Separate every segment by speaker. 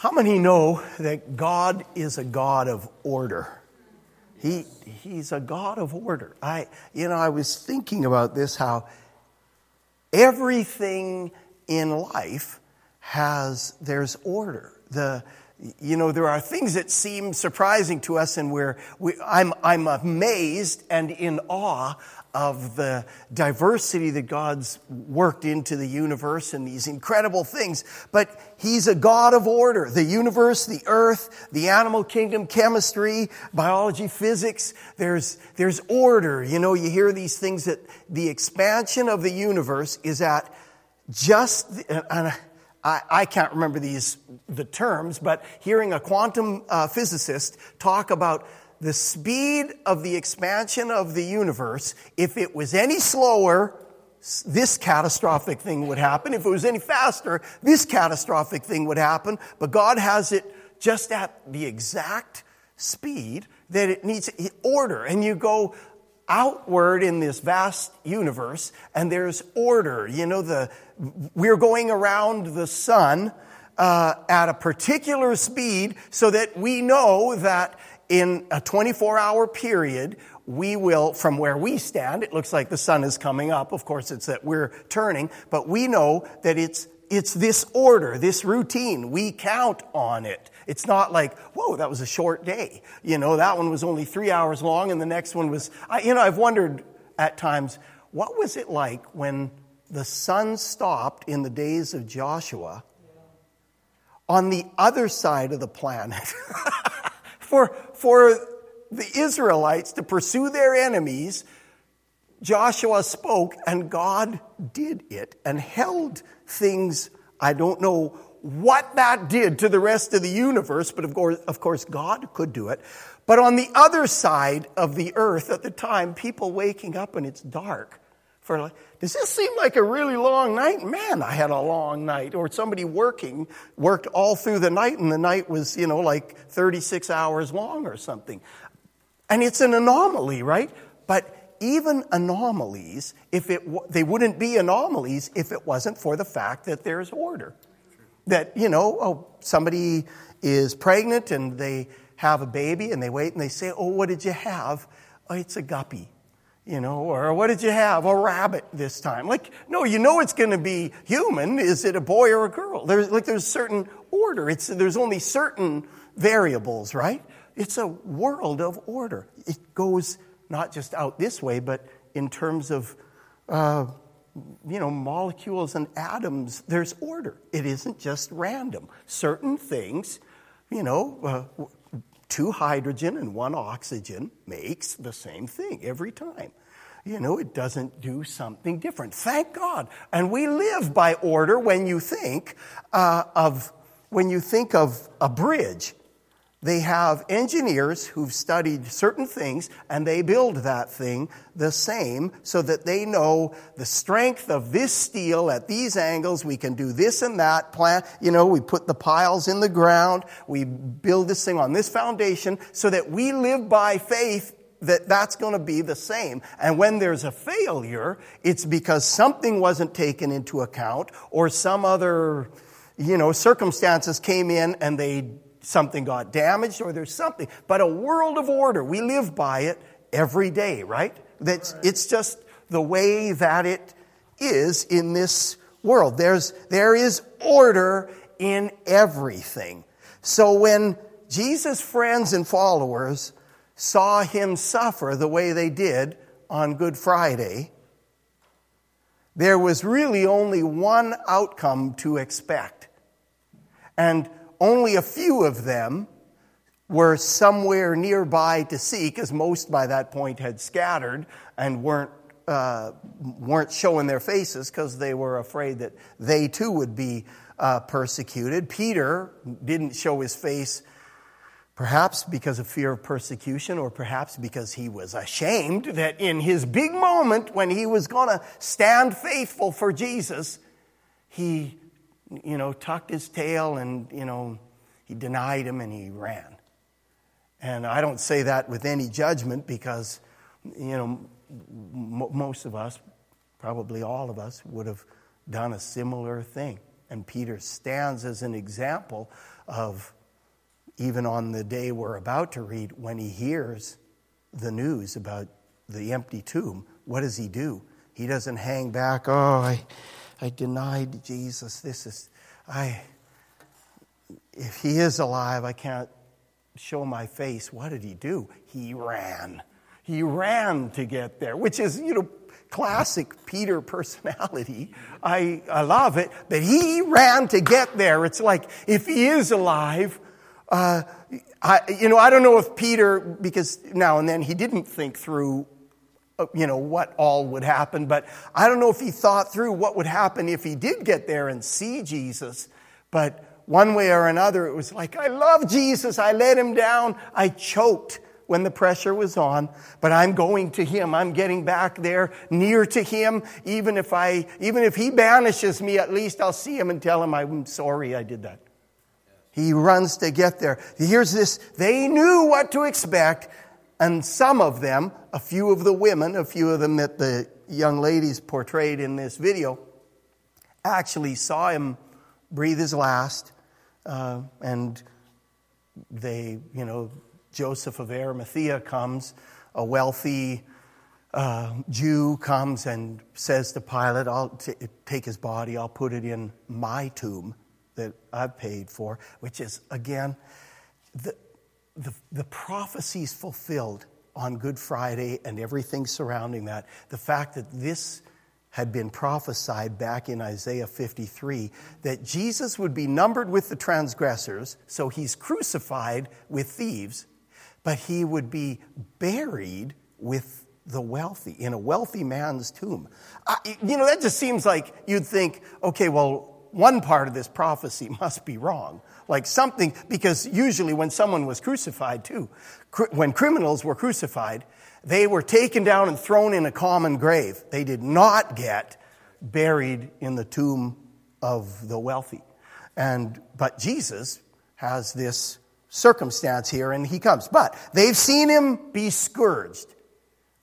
Speaker 1: How many know that God is a God of order? He, he's a God of order. I, you know, I was thinking about this how everything in life has, there's order. The, you know, there are things that seem surprising to us, and where we, I'm, I'm amazed and in awe of the diversity that God's worked into the universe and these incredible things. But He's a God of order. The universe, the earth, the animal kingdom, chemistry, biology, physics, there's, there's order. You know, you hear these things that the expansion of the universe is at just, and I, I can't remember these, the terms, but hearing a quantum uh, physicist talk about the speed of the expansion of the universe, if it was any slower, this catastrophic thing would happen. If it was any faster, this catastrophic thing would happen. But God has it just at the exact speed that it needs order. And you go outward in this vast universe and there's order. You know, the, we're going around the sun uh, at a particular speed so that we know that in a 24 hour period, we will, from where we stand, it looks like the sun is coming up. Of course, it's that we're turning, but we know that it's, it's this order, this routine. We count on it. It's not like, whoa, that was a short day. You know, that one was only three hours long and the next one was, I, you know, I've wondered at times, what was it like when the sun stopped in the days of Joshua on the other side of the planet? for, for the Israelites to pursue their enemies, Joshua spoke and God did it and held things. I don't know what that did to the rest of the universe, but of course, of course, God could do it. But on the other side of the earth at the time, people waking up and it's dark for like, does this seem like a really long night? Man, I had a long night. Or somebody working, worked all through the night and the night was, you know, like 36 hours long or something. And it's an anomaly, right? But even anomalies, if it, they wouldn't be anomalies if it wasn't for the fact that there's order. That, you know, oh, somebody is pregnant and they have a baby and they wait and they say, oh, what did you have? Oh, it's a guppy you know, or what did you have? A rabbit this time. Like, no, you know it's going to be human. Is it a boy or a girl? There's like there's certain order. It's there's only certain variables, right? It's a world of order. It goes not just out this way, but in terms of uh, you know molecules and atoms. There's order. It isn't just random. Certain things, you know, uh, two hydrogen and one oxygen makes the same thing every time. You know, it doesn't do something different. Thank God. And we live by order when you think uh, of when you think of a bridge. They have engineers who've studied certain things and they build that thing the same so that they know the strength of this steel at these angles. We can do this and that plant. You know, we put the piles in the ground. We build this thing on this foundation so that we live by faith that that's going to be the same. And when there's a failure, it's because something wasn't taken into account or some other, you know, circumstances came in and they something got damaged or there's something. But a world of order, we live by it every day, right? That's, it's just the way that it is in this world. There's, there is order in everything. So when Jesus' friends and followers saw him suffer the way they did on Good Friday, there was really only one outcome to expect. And only a few of them were somewhere nearby to see, because most by that point had scattered and weren't, uh, weren't showing their faces because they were afraid that they too would be uh, persecuted. Peter didn't show his face Perhaps because of fear of persecution, or perhaps because he was ashamed that in his big moment when he was going to stand faithful for Jesus, he you know, tucked his tail and, you know, he denied him and he ran. And I don't say that with any judgment because, you know, m- most of us, probably all of us, would have done a similar thing. And Peter stands as an example of, even on the day we're about to read, when he hears the news about the empty tomb, what does he do? He doesn't hang back, oh, I, I denied Jesus. This is, I, if he is alive, I can't show my face. What did he do? He ran. He ran to get there, which is, you know, classic Peter personality. I, I love it, but he ran to get there. It's like if he is alive, uh, I, you know, I don't know if Peter, because now and then he didn't think through, Uh, you know, what all would happen, but I don't know if he thought through what would happen if he did get there and see Jesus. But one way or another, it was like, I love Jesus. I let him down. I choked when the pressure was on, but I'm going to him. I'm getting back there near to him. Even if I, even if he banishes me, at least I'll see him and tell him I'm sorry I did that. He runs to get there. Here's this. They knew what to expect. And some of them, a few of the women, a few of them that the young ladies portrayed in this video, actually saw him breathe his last. Uh, and they, you know, Joseph of Arimathea comes, a wealthy uh, Jew comes and says to Pilate, I'll t- take his body, I'll put it in my tomb that I've paid for, which is, again, the, the, the prophecies fulfilled on Good Friday and everything surrounding that. The fact that this had been prophesied back in Isaiah 53 that Jesus would be numbered with the transgressors, so he's crucified with thieves, but he would be buried with the wealthy, in a wealthy man's tomb. I, you know, that just seems like you'd think, okay, well, one part of this prophecy must be wrong. Like something, because usually when someone was crucified too, when criminals were crucified, they were taken down and thrown in a common grave. They did not get buried in the tomb of the wealthy. And, but Jesus has this circumstance here, and he comes. But they've seen him be scourged,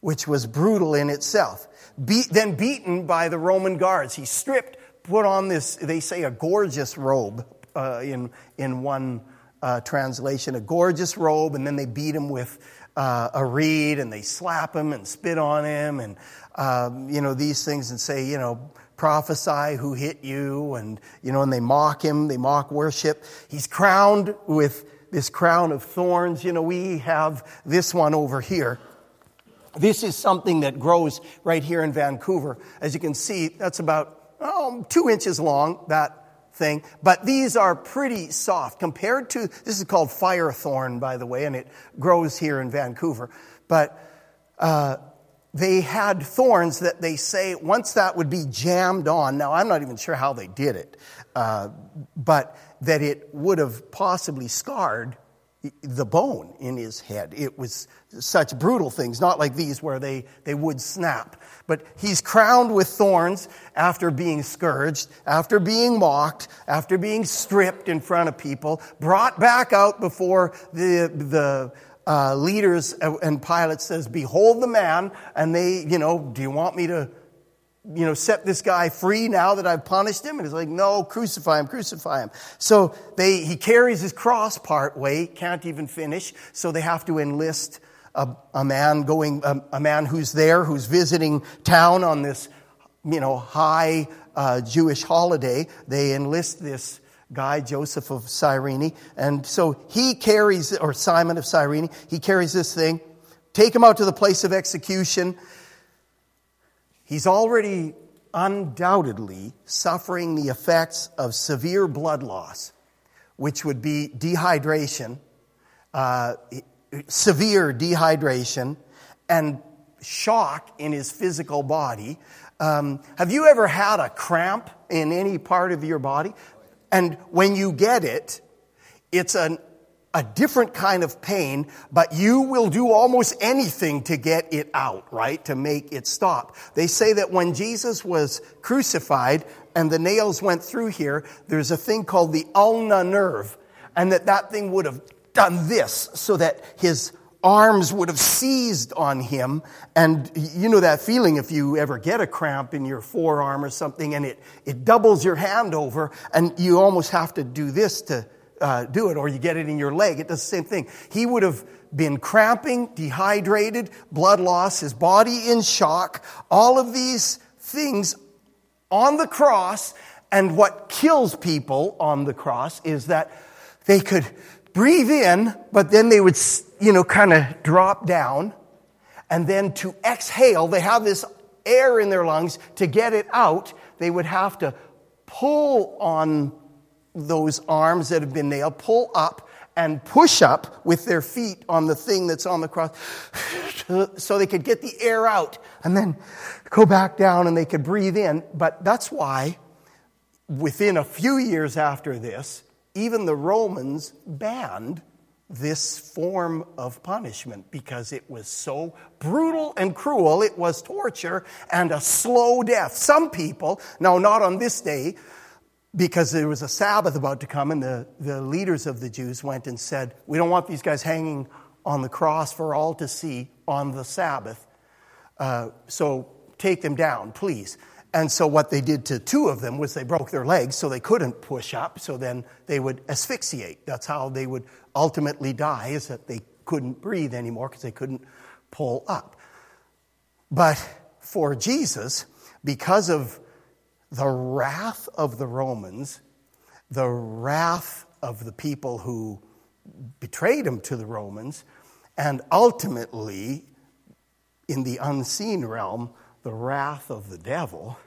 Speaker 1: which was brutal in itself. Be, then beaten by the Roman guards. He's stripped, put on this, they say, a gorgeous robe uh, in, in one uh, translation, a gorgeous robe, and then they beat him with uh, a reed and they slap him and spit on him and, um, you know, these things and say, you know, prophesy who hit you and, you know, and they mock him, they mock worship. He's crowned with this crown of thorns. You know, we have this one over here. This is something that grows right here in Vancouver. As you can see, that's about oh, two inches long, that thing. But these are pretty soft compared to, this is called fire thorn, by the way, and it grows here in Vancouver. But uh, they had thorns that they say once that would be jammed on. Now, I'm not even sure how they did it, uh, but that it would have possibly scarred the bone in his head. It was such brutal things, not like these where they, they would snap. But he's crowned with thorns after being scourged, after being mocked, after being stripped in front of people, brought back out before the, the uh, leaders, and Pilate says, Behold the man. And they, you know, do you want me to you know, set this guy free now that I've punished him? And he's like, no, crucify him, crucify him. So they, he carries his cross part way, can't even finish. So they have to enlist a, a man going, a, a, man who's there, who's visiting town on this, you know, high uh, Jewish holiday. They enlist this guy, Joseph of Cyrene. And so he carries, or Simon of Cyrene, he carries this thing, take him out to the place of execution. He's already undoubtedly suffering the effects of severe blood loss, which would be dehydration, uh, severe dehydration, and shock in his physical body. Um, have you ever had a cramp in any part of your body? And when you get it, it's an a different kind of pain, but you will do almost anything to get it out, right? To make it stop. They say that when Jesus was crucified and the nails went through here, there's a thing called the ulna nerve, and that that thing would have done this so that his arms would have seized on him. And you know that feeling if you ever get a cramp in your forearm or something and it, it doubles your hand over and you almost have to do this to uh, do it or you get it in your leg. It does the same thing. He would have been cramping, dehydrated, blood loss, his body in shock, all of these things on the cross. And what kills people on the cross is that they could breathe in, but then they would, you know, kind of drop down. And then to exhale, they have this air in their lungs. To get it out, they would have to pull on those arms that have been nailed, pull up and push up with their feet on the thing that's on the cross so they could get the air out and then go back down and they could breathe in. But that's why within a few years after this, even the Romans banned this form of punishment because it was so brutal and cruel. It was torture and a slow death. Some people, now not on this day, because there was a Sabbath about to come, and the, the leaders of the Jews went and said, We don't want these guys hanging on the cross for all to see on the Sabbath. Uh, so take them down, please. And so what they did to two of them was they broke their legs so they couldn't push up, so then they would asphyxiate. That's how they would ultimately die, is that they couldn't breathe anymore because they couldn't pull up. But for Jesus, because of the wrath of the Romans, the wrath of the people who betrayed him to the Romans, and ultimately, in the unseen realm, the wrath of the devil,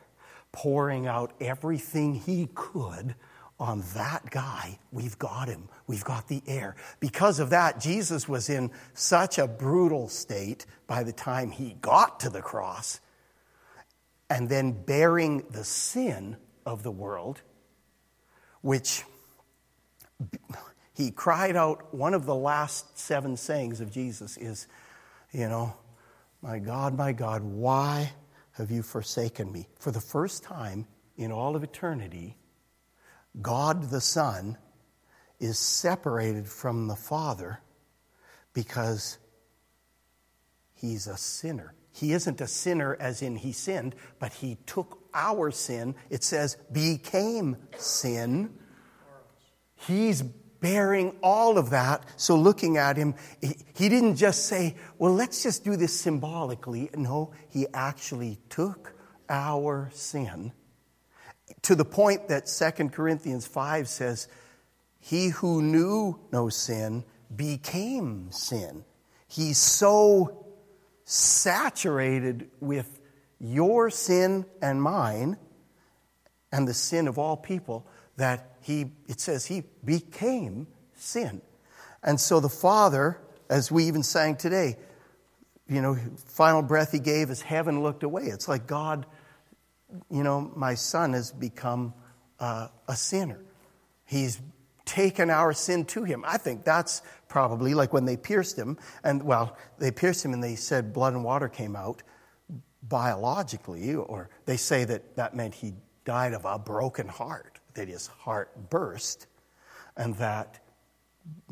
Speaker 1: pouring out everything he could on that guy. We've got him. We've got the air. Because of that, Jesus was in such a brutal state by the time he got to the cross and then bearing the sin of the world, which he cried out. One of the last seven sayings of Jesus is, you know, my God, my God, why have you forsaken me? For the first time in all of eternity, God the Son is separated from the Father because he's a sinner. He isn't a sinner as in he sinned, but he took our sin. It says, became sin. He's bearing all of that. So looking at him, he didn't just say, well, let's just do this symbolically. No, he actually took our sin to the point that 2 Corinthians 5 says, He who knew no sin became sin. He's so saturated with your sin and mine and the sin of all people that he, it says he became sin. And so the Father, as we even sang today, you know, final breath he gave as heaven looked away. It's like God, you know, my son has become uh, a sinner. He's taken our sin to him. I think that's probably like when they pierced him, and well, they pierced him and they said blood and water came out biologically, or they say that that meant he died of a broken heart that his heart burst and that,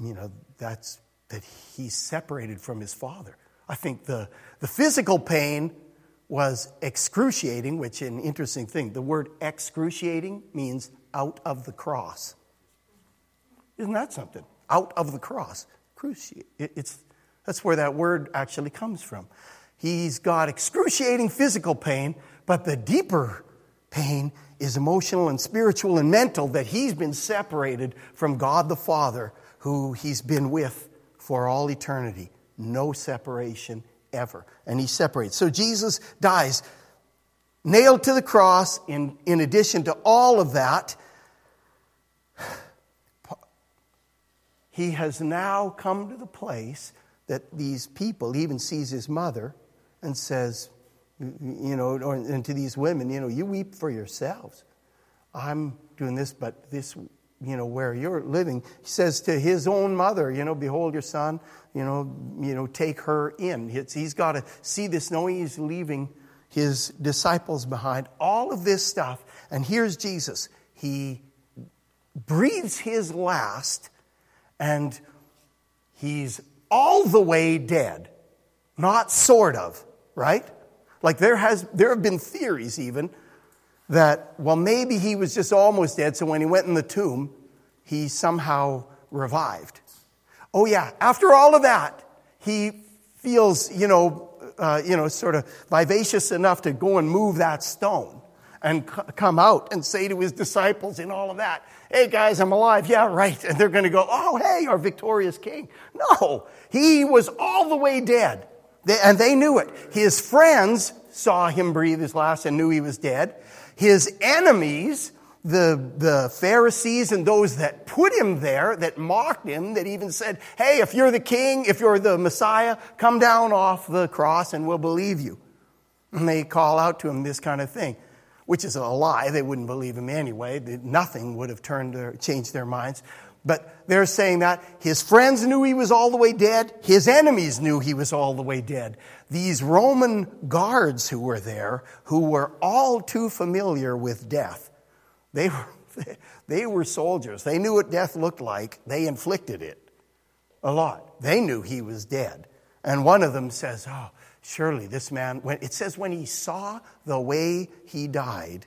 Speaker 1: you know, that's, that he's separated from his father. I think the, the physical pain was excruciating, which an interesting thing. The word excruciating means out of the cross. Isn't that something? Out of the cross. Cruciate. It's, that's where that word actually comes from. He's got excruciating physical pain, but the deeper pain is emotional and spiritual and mental that he's been separated from God the Father, who he's been with for all eternity. No separation ever. And he separates. So Jesus dies, nailed to the cross. In, in addition to all of that, he has now come to the place that these people, he even sees his mother and says, you know, or, and to these women, you know, you weep for yourselves. I'm doing this, but this, you know, where you're living, he says to his own mother, you know, behold your son, you know, you know, take her in. It's, he's got to see this, knowing he's leaving his disciples behind. All of this stuff, and here's Jesus. He breathes his last, and he's all the way dead, not sort of, right? Like there has there have been theories even that well maybe he was just almost dead so when he went in the tomb he somehow revived. Oh yeah, after all of that he feels, you know, uh, you know, sort of vivacious enough to go and move that stone and c- come out and say to his disciples and all of that, hey guys, I'm alive. Yeah, right. And they're going to go, oh, hey, our victorious king. No, he was all the way dead. They, and they knew it. His friends saw him breathe his last and knew he was dead. His enemies, the, the Pharisees and those that put him there, that mocked him, that even said, hey, if you're the king, if you're the Messiah, come down off the cross and we'll believe you. And they call out to him this kind of thing which is a lie. They wouldn't believe him anyway. Nothing would have turned their, changed their minds. But they're saying that his friends knew he was all the way dead. His enemies knew he was all the way dead. These Roman guards who were there, who were all too familiar with death, they were, they were soldiers. They knew what death looked like. They inflicted it a lot. They knew he was dead. And one of them says, Oh, Surely this man, when, it says when he saw the way he died,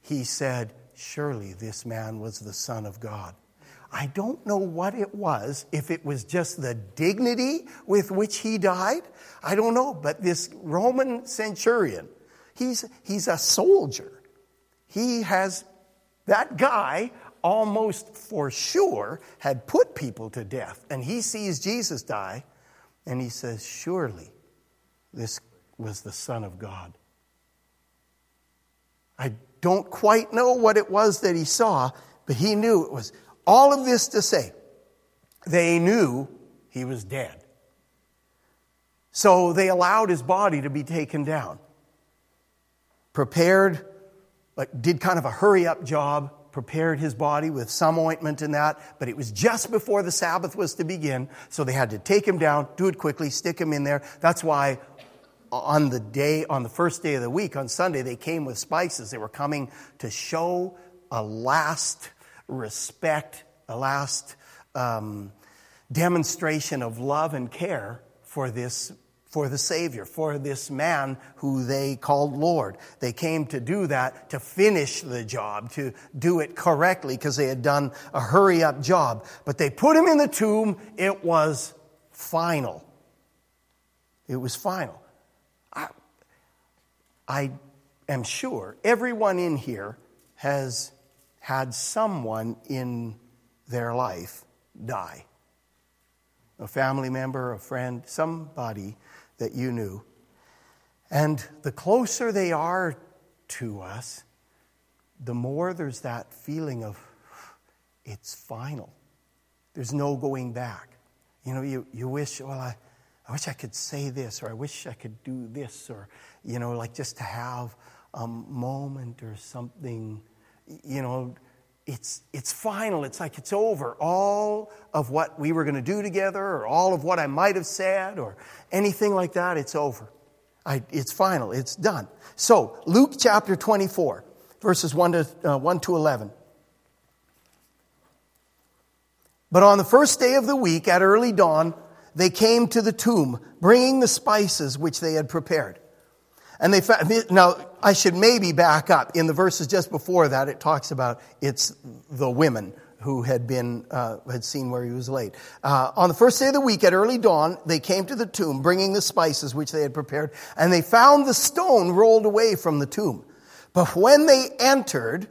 Speaker 1: he said, Surely this man was the Son of God. I don't know what it was, if it was just the dignity with which he died. I don't know, but this Roman centurion, he's, he's a soldier. He has, that guy almost for sure had put people to death. And he sees Jesus die, and he says, Surely this was the Son of God. I don't quite know what it was that he saw, but he knew it was all of this to say they knew he was dead. So they allowed his body to be taken down. Prepared, like, did kind of a hurry up job, prepared his body with some ointment and that, but it was just before the Sabbath was to begin, so they had to take him down, do it quickly, stick him in there. That's why on the day, on the first day of the week, on Sunday, they came with spices. They were coming to show a last respect, a last um, demonstration of love and care for this for the Savior, for this man who they called Lord. They came to do that, to finish the job, to do it correctly, because they had done a hurry up job. But they put him in the tomb. It was final. It was final. I am sure everyone in here has had someone in their life die a family member, a friend, somebody that you knew. And the closer they are to us, the more there's that feeling of it's final. There's no going back. You know, you, you wish, well, I, I wish I could say this, or I wish I could do this, or, you know, like just to have a moment or something, you know, it's, it's final. It's like it's over. All of what we were going to do together, or all of what I might have said, or anything like that, it's over. I, it's final. It's done. So, Luke chapter 24, verses 1 to, uh, 1 to 11. But on the first day of the week, at early dawn, they came to the tomb, bringing the spices which they had prepared. And they found, now I should maybe back up. In the verses just before that, it talks about it's the women who had been uh, had seen where he was laid. Uh, on the first day of the week, at early dawn, they came to the tomb, bringing the spices which they had prepared, and they found the stone rolled away from the tomb. But when they entered,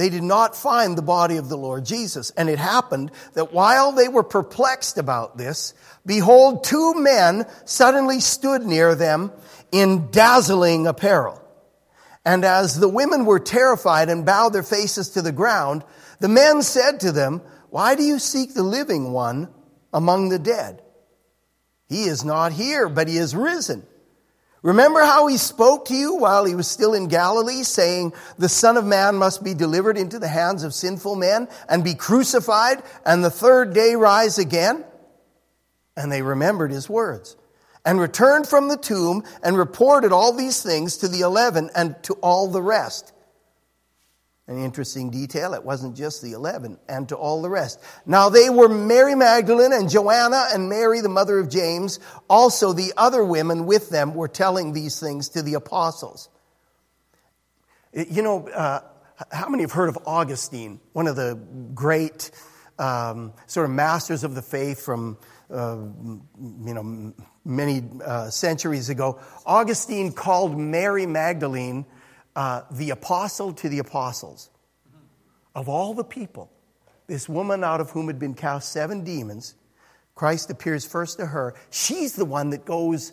Speaker 1: they did not find the body of the Lord Jesus. And it happened that while they were perplexed about this, behold, two men suddenly stood near them in dazzling apparel. And as the women were terrified and bowed their faces to the ground, the men said to them, Why do you seek the living one among the dead? He is not here, but he is risen. Remember how he spoke to you while he was still in Galilee, saying, The Son of Man must be delivered into the hands of sinful men and be crucified, and the third day rise again? And they remembered his words, and returned from the tomb and reported all these things to the eleven and to all the rest. An interesting detail, it wasn't just the 11, and to all the rest. Now they were Mary Magdalene and Joanna and Mary, the mother of James. Also, the other women with them were telling these things to the apostles. You know, uh, how many have heard of Augustine, one of the great um, sort of masters of the faith from, uh, you know, many uh, centuries ago? Augustine called Mary Magdalene uh, the apostle to the apostles. Of all the people, this woman out of whom had been cast seven demons, Christ appears first to her. She's the one that goes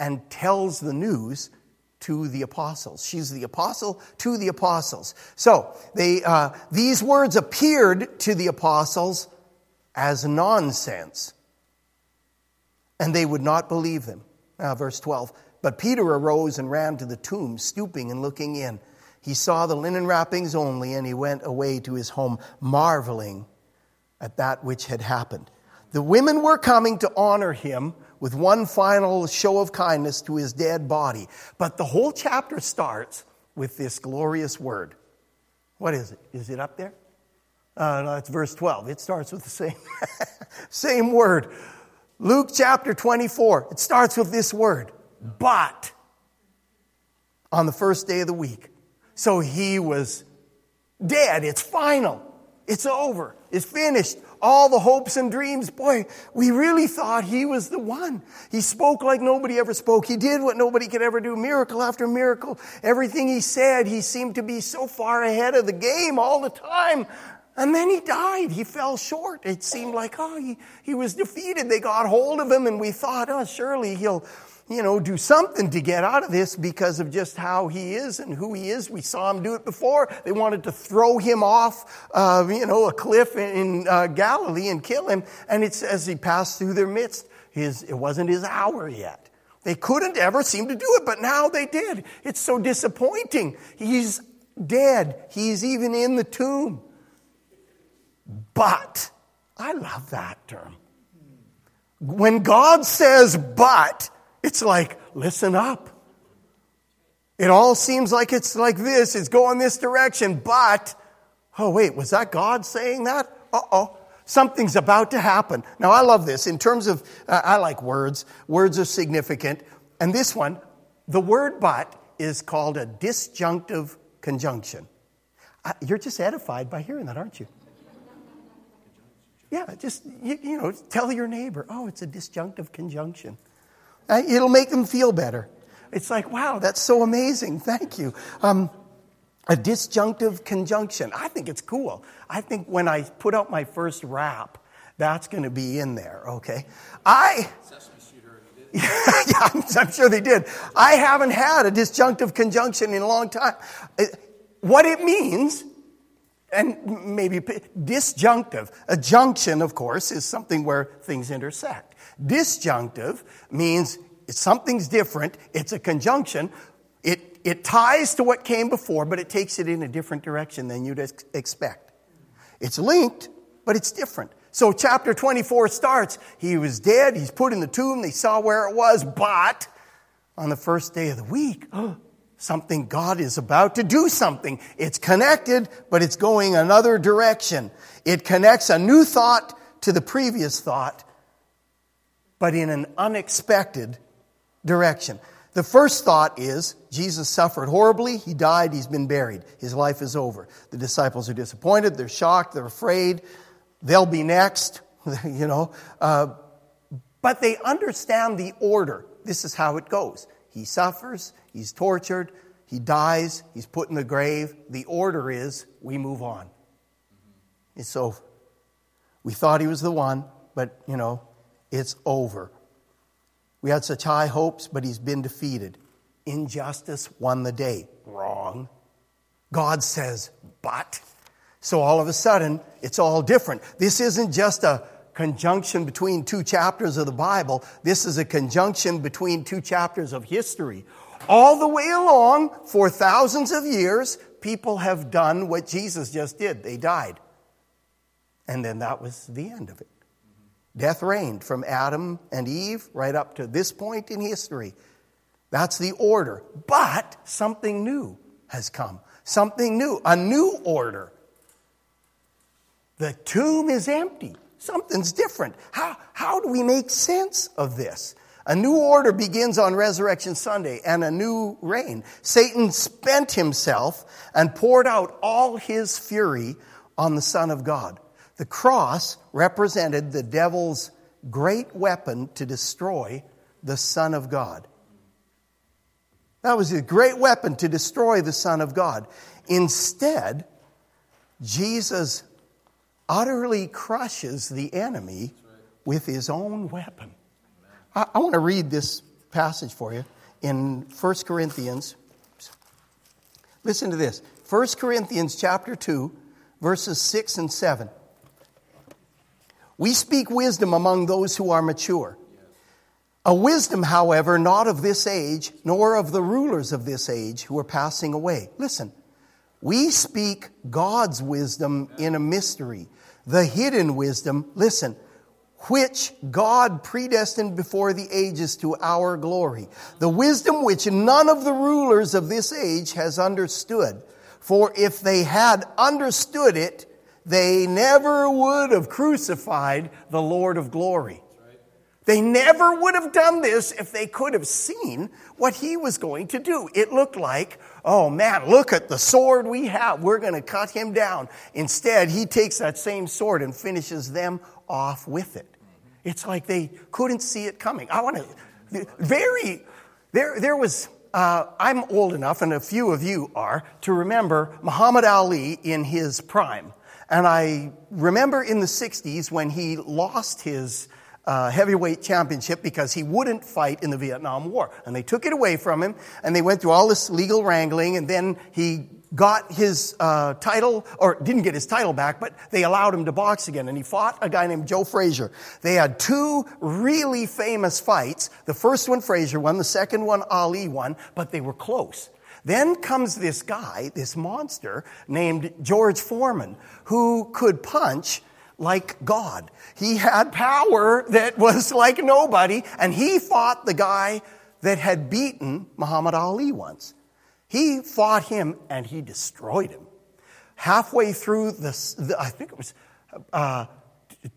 Speaker 1: and tells the news to the apostles. She's the apostle to the apostles. So they, uh, these words appeared to the apostles as nonsense, and they would not believe them. Now, verse 12. But Peter arose and ran to the tomb, stooping and looking in. He saw the linen wrappings only, and he went away to his home, marveling at that which had happened. The women were coming to honor him with one final show of kindness to his dead body. But the whole chapter starts with this glorious word. What is it? Is it up there? Uh, no, it's verse 12. It starts with the same, same word. Luke chapter 24, it starts with this word, but on the first day of the week. So he was dead. It's final. It's over. It's finished all the hopes and dreams. Boy, we really thought he was the one. He spoke like nobody ever spoke. He did what nobody could ever do, miracle after miracle. Everything he said, he seemed to be so far ahead of the game all the time. And then he died. He fell short. It seemed like, oh, he, he was defeated. They got hold of him, and we thought, oh, surely he'll you know, do something to get out of this because of just how he is and who he is. We saw him do it before. They wanted to throw him off, uh, you know, a cliff in, uh, Galilee and kill him. And it says he passed through their midst. His, it wasn't his hour yet. They couldn't ever seem to do it, but now they did. It's so disappointing. He's dead. He's even in the tomb. But, I love that term. When God says but, it's like, listen up. It all seems like it's like this, it's going this direction, but, oh, wait, was that God saying that? Uh oh. Something's about to happen. Now, I love this. In terms of, uh, I like words, words are significant. And this one, the word but is called a disjunctive conjunction. Uh, you're just edified by hearing that, aren't you? Yeah, just, you, you know, tell your neighbor, oh, it's a disjunctive conjunction. Uh, it'll make them feel better. It's like, wow, that's so amazing. Thank you. Um, a disjunctive conjunction. I think it's cool. I think when I put out my first rap, that's going to be in there, okay? I. yeah, I'm, I'm sure they did. I haven't had a disjunctive conjunction in a long time. Uh, what it means and maybe disjunctive. A junction, of course, is something where things intersect. Disjunctive means something's different, it's a conjunction. It, it ties to what came before, but it takes it in a different direction than you'd ex- expect. It's linked, but it's different. So chapter 24 starts, he was dead, he's put in the tomb, they saw where it was, but on the first day of the week, something, God is about to do something. It's connected, but it's going another direction. It connects a new thought to the previous thought, but in an unexpected direction. The first thought is Jesus suffered horribly, he died, he's been buried, his life is over. The disciples are disappointed, they're shocked, they're afraid, they'll be next, you know. Uh, but they understand the order. This is how it goes. He suffers, he's tortured, he dies, he's put in the grave. The order is we move on. It's over. We thought he was the one, but, you know, it's over. We had such high hopes, but he's been defeated. Injustice won the day. Wrong. God says, but. So all of a sudden, it's all different. This isn't just a conjunction between two chapters of the Bible. This is a conjunction between two chapters of history. All the way along, for thousands of years, people have done what Jesus just did. They died. And then that was the end of it. Death reigned from Adam and Eve right up to this point in history. That's the order. But something new has come. something new, a new order. The tomb is empty. Something's different. How, how do we make sense of this? A new order begins on Resurrection Sunday and a new reign. Satan spent himself and poured out all his fury on the Son of God. The cross represented the devil's great weapon to destroy the Son of God. That was a great weapon to destroy the Son of God. Instead, Jesus utterly crushes the enemy with his own weapon. I, I want to read this passage for you in 1 Corinthians. Listen to this 1 Corinthians chapter 2, verses 6 and 7. We speak wisdom among those who are mature. A wisdom, however, not of this age, nor of the rulers of this age who are passing away. Listen, we speak God's wisdom in a mystery, the hidden wisdom, listen, which God predestined before the ages to our glory. The wisdom which none of the rulers of this age has understood. For if they had understood it, they never would have crucified the Lord of glory. They never would have done this if they could have seen what he was going to do. It looked like, oh man, look at the sword we have. We're going to cut him down. Instead, he takes that same sword and finishes them off with it. It's like they couldn't see it coming. I want to, very, there, there was, uh, I'm old enough, and a few of you are, to remember Muhammad Ali in his prime. And I remember in the 60s when he lost his uh, heavyweight championship because he wouldn't fight in the Vietnam War. And they took it away from him, and they went through all this legal wrangling, and then he got his uh, title, or didn't get his title back, but they allowed him to box again. And he fought a guy named Joe Frazier. They had two really famous fights. The first one, Frazier won. The second one, Ali won, but they were close. Then comes this guy, this monster named George Foreman, who could punch like God. He had power that was like nobody, and he fought the guy that had beaten Muhammad Ali once. He fought him and he destroyed him. Halfway through the, the I think it was uh,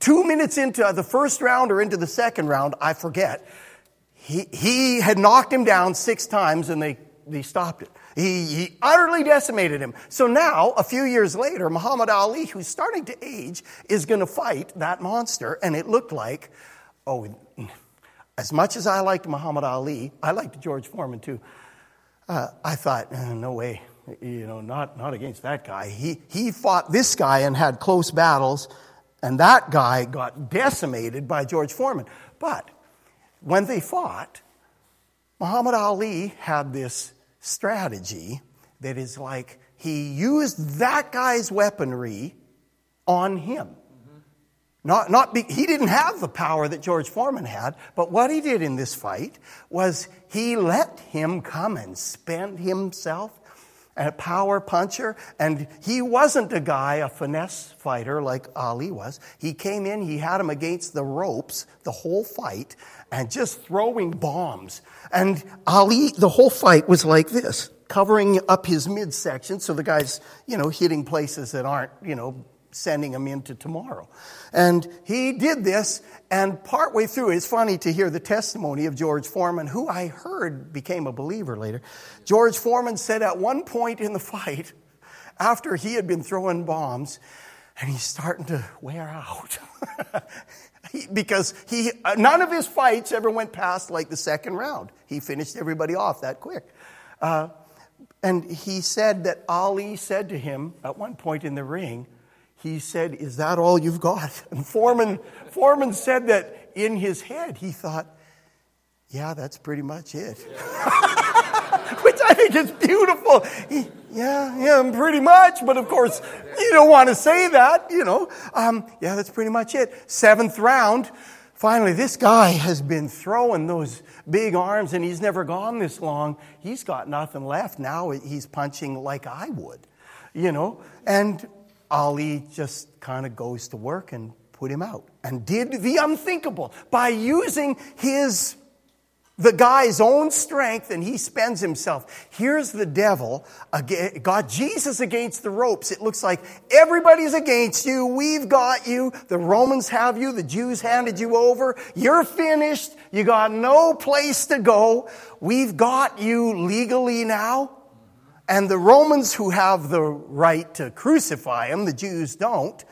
Speaker 1: two minutes into the first round or into the second round, I forget, he, he had knocked him down six times and they, they stopped it. He, he, utterly decimated him. So now, a few years later, Muhammad Ali, who's starting to age, is going to fight that monster. And it looked like, oh, as much as I liked Muhammad Ali, I liked George Foreman too. Uh, I thought, uh, no way, you know, not, not against that guy. He, he fought this guy and had close battles, and that guy got decimated by George Foreman. But when they fought, Muhammad Ali had this strategy that is like he used that guy's weaponry on him. Mm-hmm. Not, not be, he didn't have the power that George Foreman had, but what he did in this fight was he let him come and spend himself a power puncher, and he wasn't a guy, a finesse fighter like Ali was. He came in, he had him against the ropes the whole fight, and just throwing bombs. And Ali, the whole fight was like this, covering up his midsection so the guy's, you know, hitting places that aren't, you know, sending him into tomorrow. And he did this, and partway through, it's funny to hear the testimony of George Foreman, who I heard became a believer later. George Foreman said at one point in the fight, after he had been throwing bombs, and he's starting to wear out. because he, uh, none of his fights ever went past like the second round. He finished everybody off that quick. Uh, and he said that Ali said to him at one point in the ring, he said, Is that all you've got? And Foreman, Foreman said that in his head, he thought, Yeah, that's pretty much it. Which I think is beautiful. He, yeah, yeah, pretty much. But of course, you don't want to say that, you know. Um, yeah, that's pretty much it. Seventh round. Finally, this guy has been throwing those big arms and he's never gone this long. He's got nothing left. Now he's punching like I would, you know. And Ali just kind of goes to work and put him out and did the unthinkable by using his the guy's own strength and he spends himself. Here's the devil, got Jesus against the ropes. It looks like everybody's against you. We've got you. The Romans have you. The Jews handed you over. You're finished. You got no place to go. We've got you legally now. And the Romans who have the right to crucify him, the Jews don't.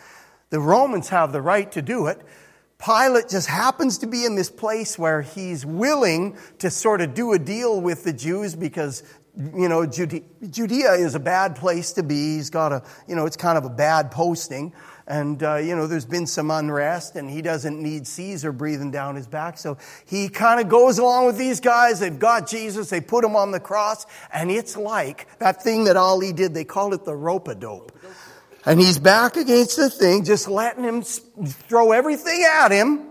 Speaker 1: The Romans have the right to do it. Pilate just happens to be in this place where he's willing to sort of do a deal with the Jews because, you know, Judea is a bad place to be. He's got a, you know, it's kind of a bad posting. And, uh, you know, there's been some unrest and he doesn't need Caesar breathing down his back. So he kind of goes along with these guys. They've got Jesus. They put him on the cross. And it's like that thing that Ali did. They called it the rope a dope. And he's back against the thing, just letting him throw everything at him.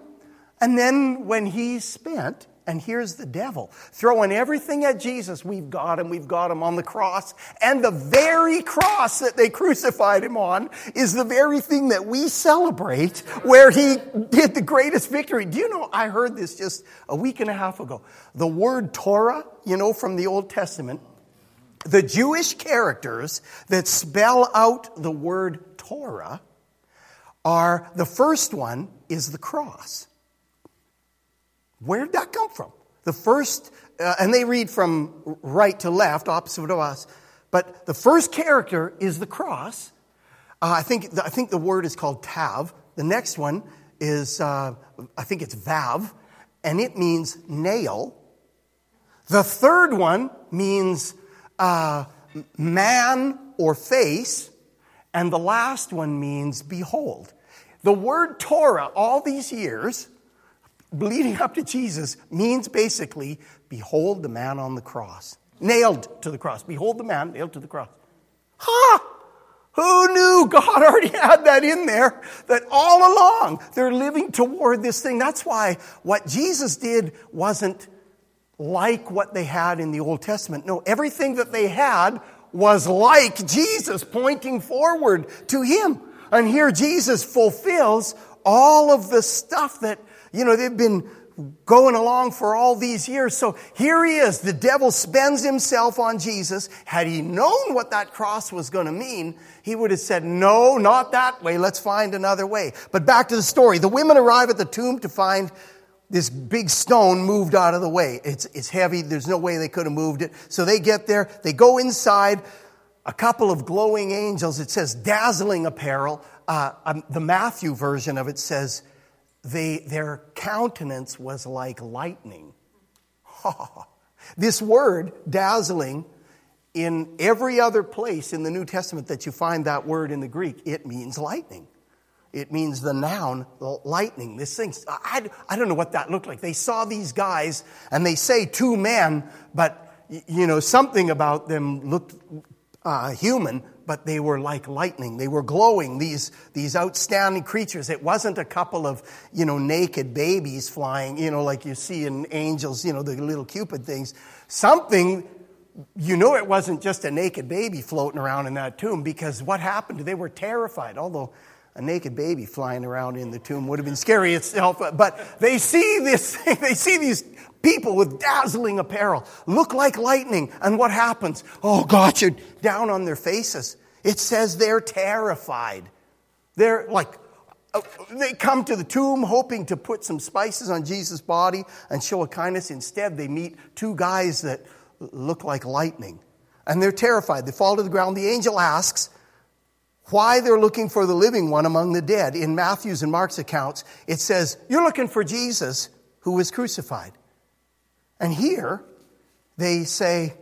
Speaker 1: And then when he's spent, and here's the devil throwing everything at Jesus. We've got him, we've got him on the cross. And the very cross that they crucified him on is the very thing that we celebrate where he did the greatest victory. Do you know, I heard this just a week and a half ago. The word Torah, you know, from the Old Testament, the Jewish characters that spell out the word Torah are the first one is the cross. Where did that come from? The first, uh, and they read from right to left, opposite of us, but the first character is the cross. Uh, I, think, I think the word is called tav. The next one is, uh, I think it's vav, and it means nail. The third one means uh, man or face, and the last one means behold. The word Torah, all these years, leading up to Jesus, means basically, behold the man on the cross. Nailed to the cross. Behold the man nailed to the cross. Ha! Who knew God already had that in there? That all along they're living toward this thing. That's why what Jesus did wasn't like what they had in the Old Testament. No, everything that they had was like Jesus, pointing forward to Him. And here Jesus fulfills all of the stuff that, you know, they've been going along for all these years. So here he is. The devil spends himself on Jesus. Had he known what that cross was going to mean, he would have said, no, not that way. Let's find another way. But back to the story. The women arrive at the tomb to find this big stone moved out of the way. It's, it's heavy. There's no way they could have moved it. So they get there. They go inside. A couple of glowing angels. It says dazzling apparel. Uh, um, the Matthew version of it says their countenance was like lightning. this word, dazzling, in every other place in the New Testament that you find that word in the Greek, it means lightning. It means the noun, lightning. This thing, I, I don't know what that looked like. They saw these guys and they say two men, but, you know, something about them looked uh, human, but they were like lightning. They were glowing, these, these outstanding creatures. It wasn't a couple of, you know, naked babies flying, you know, like you see in angels, you know, the little cupid things. Something, you know, it wasn't just a naked baby floating around in that tomb because what happened? They were terrified, although a naked baby flying around in the tomb would have been scary itself, but they see this, they see these people with dazzling apparel look like lightning. And what happens? Oh, God, you're down on their faces. It says they're terrified. They're like, uh, they come to the tomb hoping to put some spices on Jesus' body and show a kindness. Instead, they meet two guys that look like lightning. And they're terrified. They fall to the ground. The angel asks, why they're looking for the living one among the dead. In Matthew's and Mark's accounts, it says, You're looking for Jesus who was crucified. And here, they say,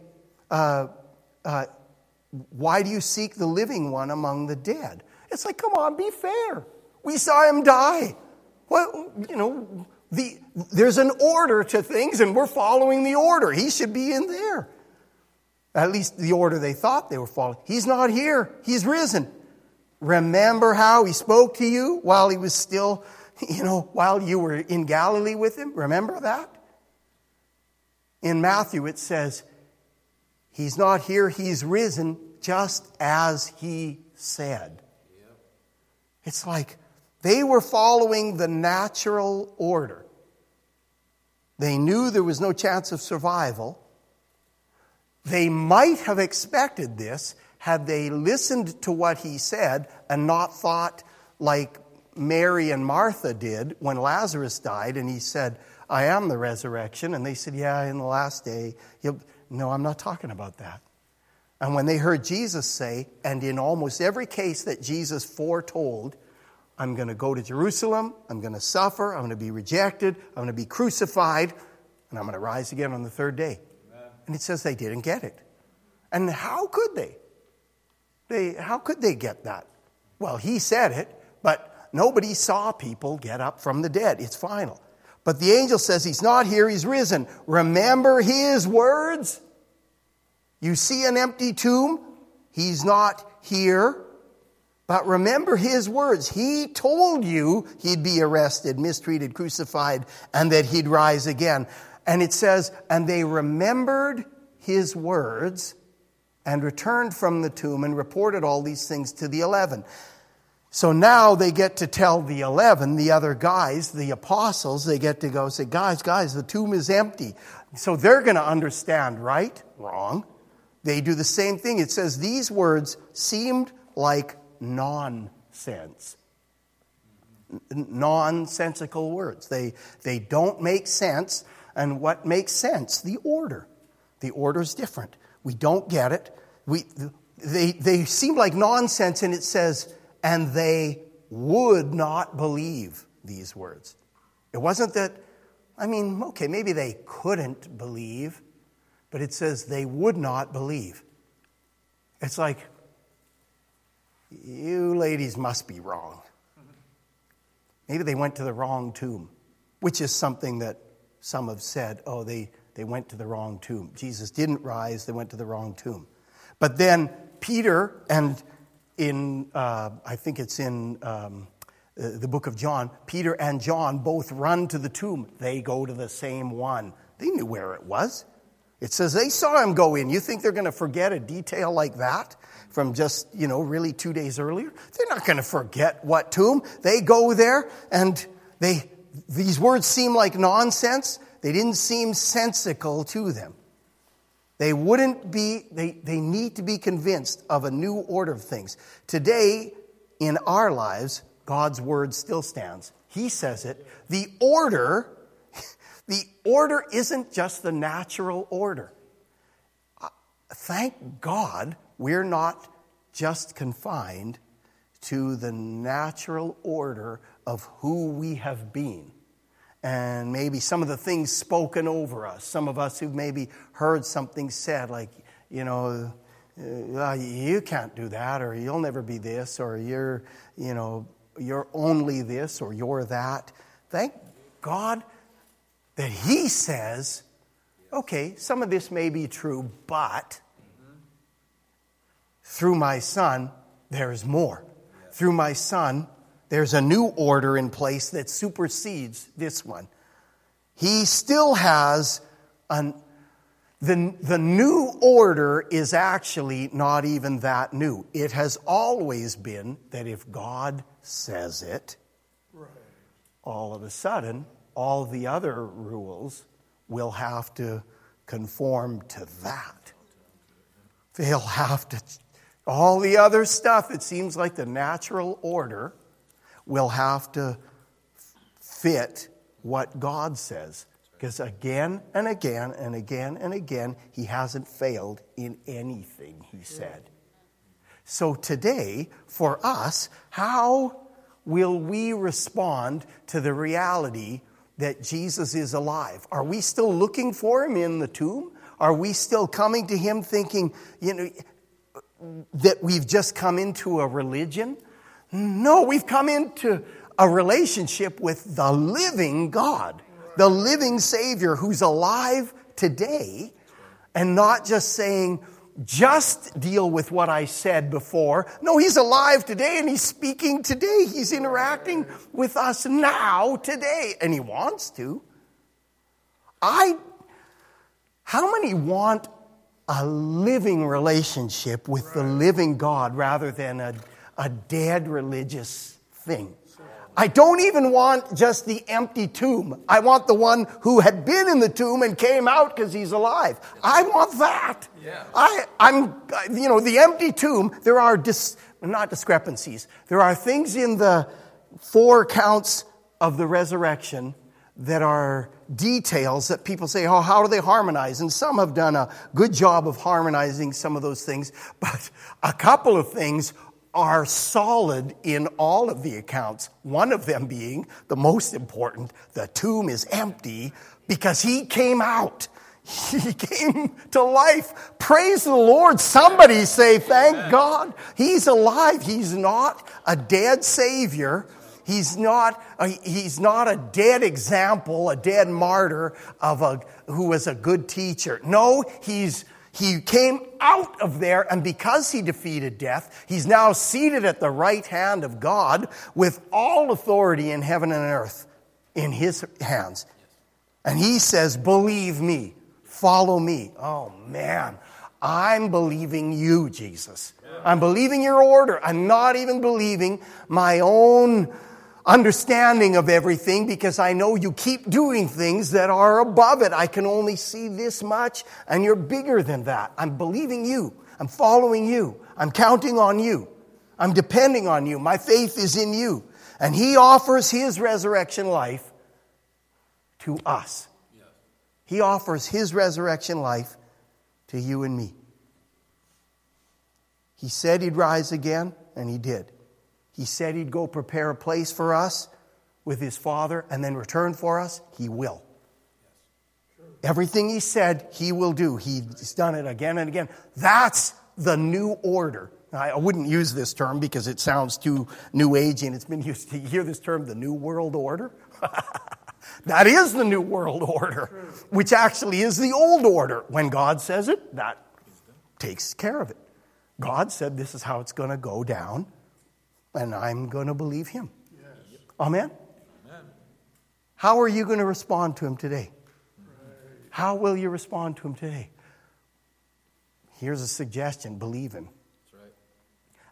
Speaker 1: uh, uh, Why do you seek the living one among the dead? It's like, come on, be fair. We saw him die. Well, you know, the, there's an order to things, and we're following the order. He should be in there. At least the order they thought they were following. He's not here. He's risen. Remember how he spoke to you while he was still, you know, while you were in Galilee with him? Remember that? In Matthew, it says, He's not here, he's risen just as he said. It's like they were following the natural order. They knew there was no chance of survival. They might have expected this had they listened to what he said and not thought like Mary and Martha did when Lazarus died and he said, I am the resurrection. And they said, Yeah, in the last day. No, I'm not talking about that. And when they heard Jesus say, and in almost every case that Jesus foretold, I'm going to go to Jerusalem, I'm going to suffer, I'm going to be rejected, I'm going to be crucified, and I'm going to rise again on the third day. Amen. And it says they didn't get it. And how could they? they? How could they get that? Well, he said it, but nobody saw people get up from the dead. It's final. But the angel says he's not here, he's risen. Remember his words? You see an empty tomb? He's not here. But remember his words. He told you he'd be arrested, mistreated, crucified, and that he'd rise again. And it says, and they remembered his words and returned from the tomb and reported all these things to the eleven. So now they get to tell the 11, the other guys, the apostles, they get to go say, guys, guys, the tomb is empty. So they're going to understand, right? Wrong. They do the same thing. It says these words seemed like nonsense. Nonsensical words. They, they don't make sense. And what makes sense? The order. The order is different. We don't get it. We, they, they seem like nonsense, and it says, and they would not believe these words. It wasn't that, I mean, okay, maybe they couldn't believe, but it says they would not believe. It's like, you ladies must be wrong. Maybe they went to the wrong tomb, which is something that some have said, oh, they, they went to the wrong tomb. Jesus didn't rise, they went to the wrong tomb. But then Peter and in, uh, I think it's in um, the book of John, Peter and John both run to the tomb. They go to the same one. They knew where it was. It says they saw him go in. You think they're going to forget a detail like that from just, you know, really two days earlier? They're not going to forget what tomb. They go there and they, these words seem like nonsense. They didn't seem sensical to them. They wouldn't be, they, they need to be convinced of a new order of things. Today, in our lives, God's word still stands. He says it. The order the order isn't just the natural order. Uh, thank God we're not just confined to the natural order of who we have been. And maybe some of the things spoken over us, some of us who've maybe heard something said, like, you know, uh, you can't do that, or you'll never be this, or you're, you know, you're only this, or you're that. Thank God that he says, okay, some of this may be true, but through my son, there is more. Through my son, there's a new order in place that supersedes this one. He still has an, the, the new order is actually not even that new. It has always been that if God says it, right. all of a sudden, all the other rules will have to conform to that. They'll have to, all the other stuff, it seems like the natural order, will have to fit what God says. Because again and again and again and again, he hasn't failed in anything he said. So today, for us, how will we respond to the reality that Jesus is alive? Are we still looking for him in the tomb? Are we still coming to him thinking, you know, that we've just come into a religion? No, we've come into a relationship with the living God, the living Savior who's alive today, and not just saying, just deal with what I said before. No, he's alive today and he's speaking today. He's interacting with us now, today, and he wants to. I, how many want a living relationship with the living God rather than a, a dead religious thing? I don't even want just the empty tomb. I want the one who had been in the tomb and came out because he's alive. I want that. Yeah. I, I'm, you know, the empty tomb, there are dis, not discrepancies. There are things in the four accounts of the resurrection that are details that people say, oh, how do they harmonize? And some have done a good job of harmonizing some of those things, but a couple of things are solid in all of the accounts. One of them being the most important the tomb is empty because he came out. He came to life. Praise the Lord. Somebody say, Thank God. He's alive. He's not a dead Savior. He's not, a, he's not a dead example, a dead martyr of a, who was a good teacher. No, he's he came out of there, and because he defeated death, he's now seated at the right hand of God with all authority in heaven and earth in his hands. And he says, Believe me, follow me. Oh man, I'm believing you, Jesus. I'm believing your order. I'm not even believing my own understanding of everything because I know you keep doing things that are above it. I can only see this much and you're bigger than that. I'm believing you. I'm following you. I'm counting on you. I'm depending on you. My faith is in you. And he offers his resurrection life to us. He offers his resurrection life to you and me. He said he'd rise again, and he did. He said he'd go prepare a place for us with his Father and then return for us. He will. Everything he said, he will do. He's done it again and again. That's the new order. I wouldn't use this term because it sounds too new agey and it's been used to hear this term, the New World Order. that is the New World Order, which actually is the old order. When God says it, that takes care of it. God said this is how it's going to go down and I'm going to believe him. Yes. Amen? Amen? How are you going to respond to him today? How will you respond to him today? Here's a suggestion believe him.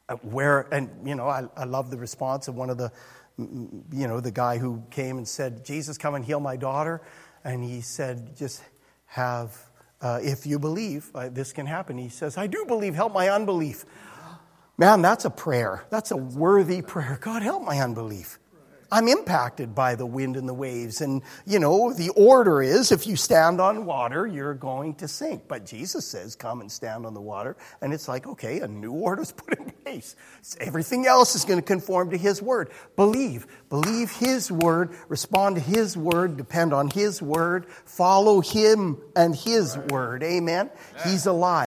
Speaker 1: Uh, where, and you know, I, I love the response of one of the, you know, the guy who came and said, Jesus, come and heal my daughter. And he said, just have, uh, if you believe, uh, this can happen. He says, I do believe, help my unbelief. Man, that's a prayer. That's a worthy prayer. God, help my unbelief. I'm impacted by the wind and the waves. And, you know, the order is if you stand on water, you're going to sink. But Jesus says, come and stand on the water. And it's like, okay, a new order is put in place. Everything else is going to conform to His word. Believe. Believe His word. Respond to His word. Depend on His word. Follow Him and His word. Amen. He's alive.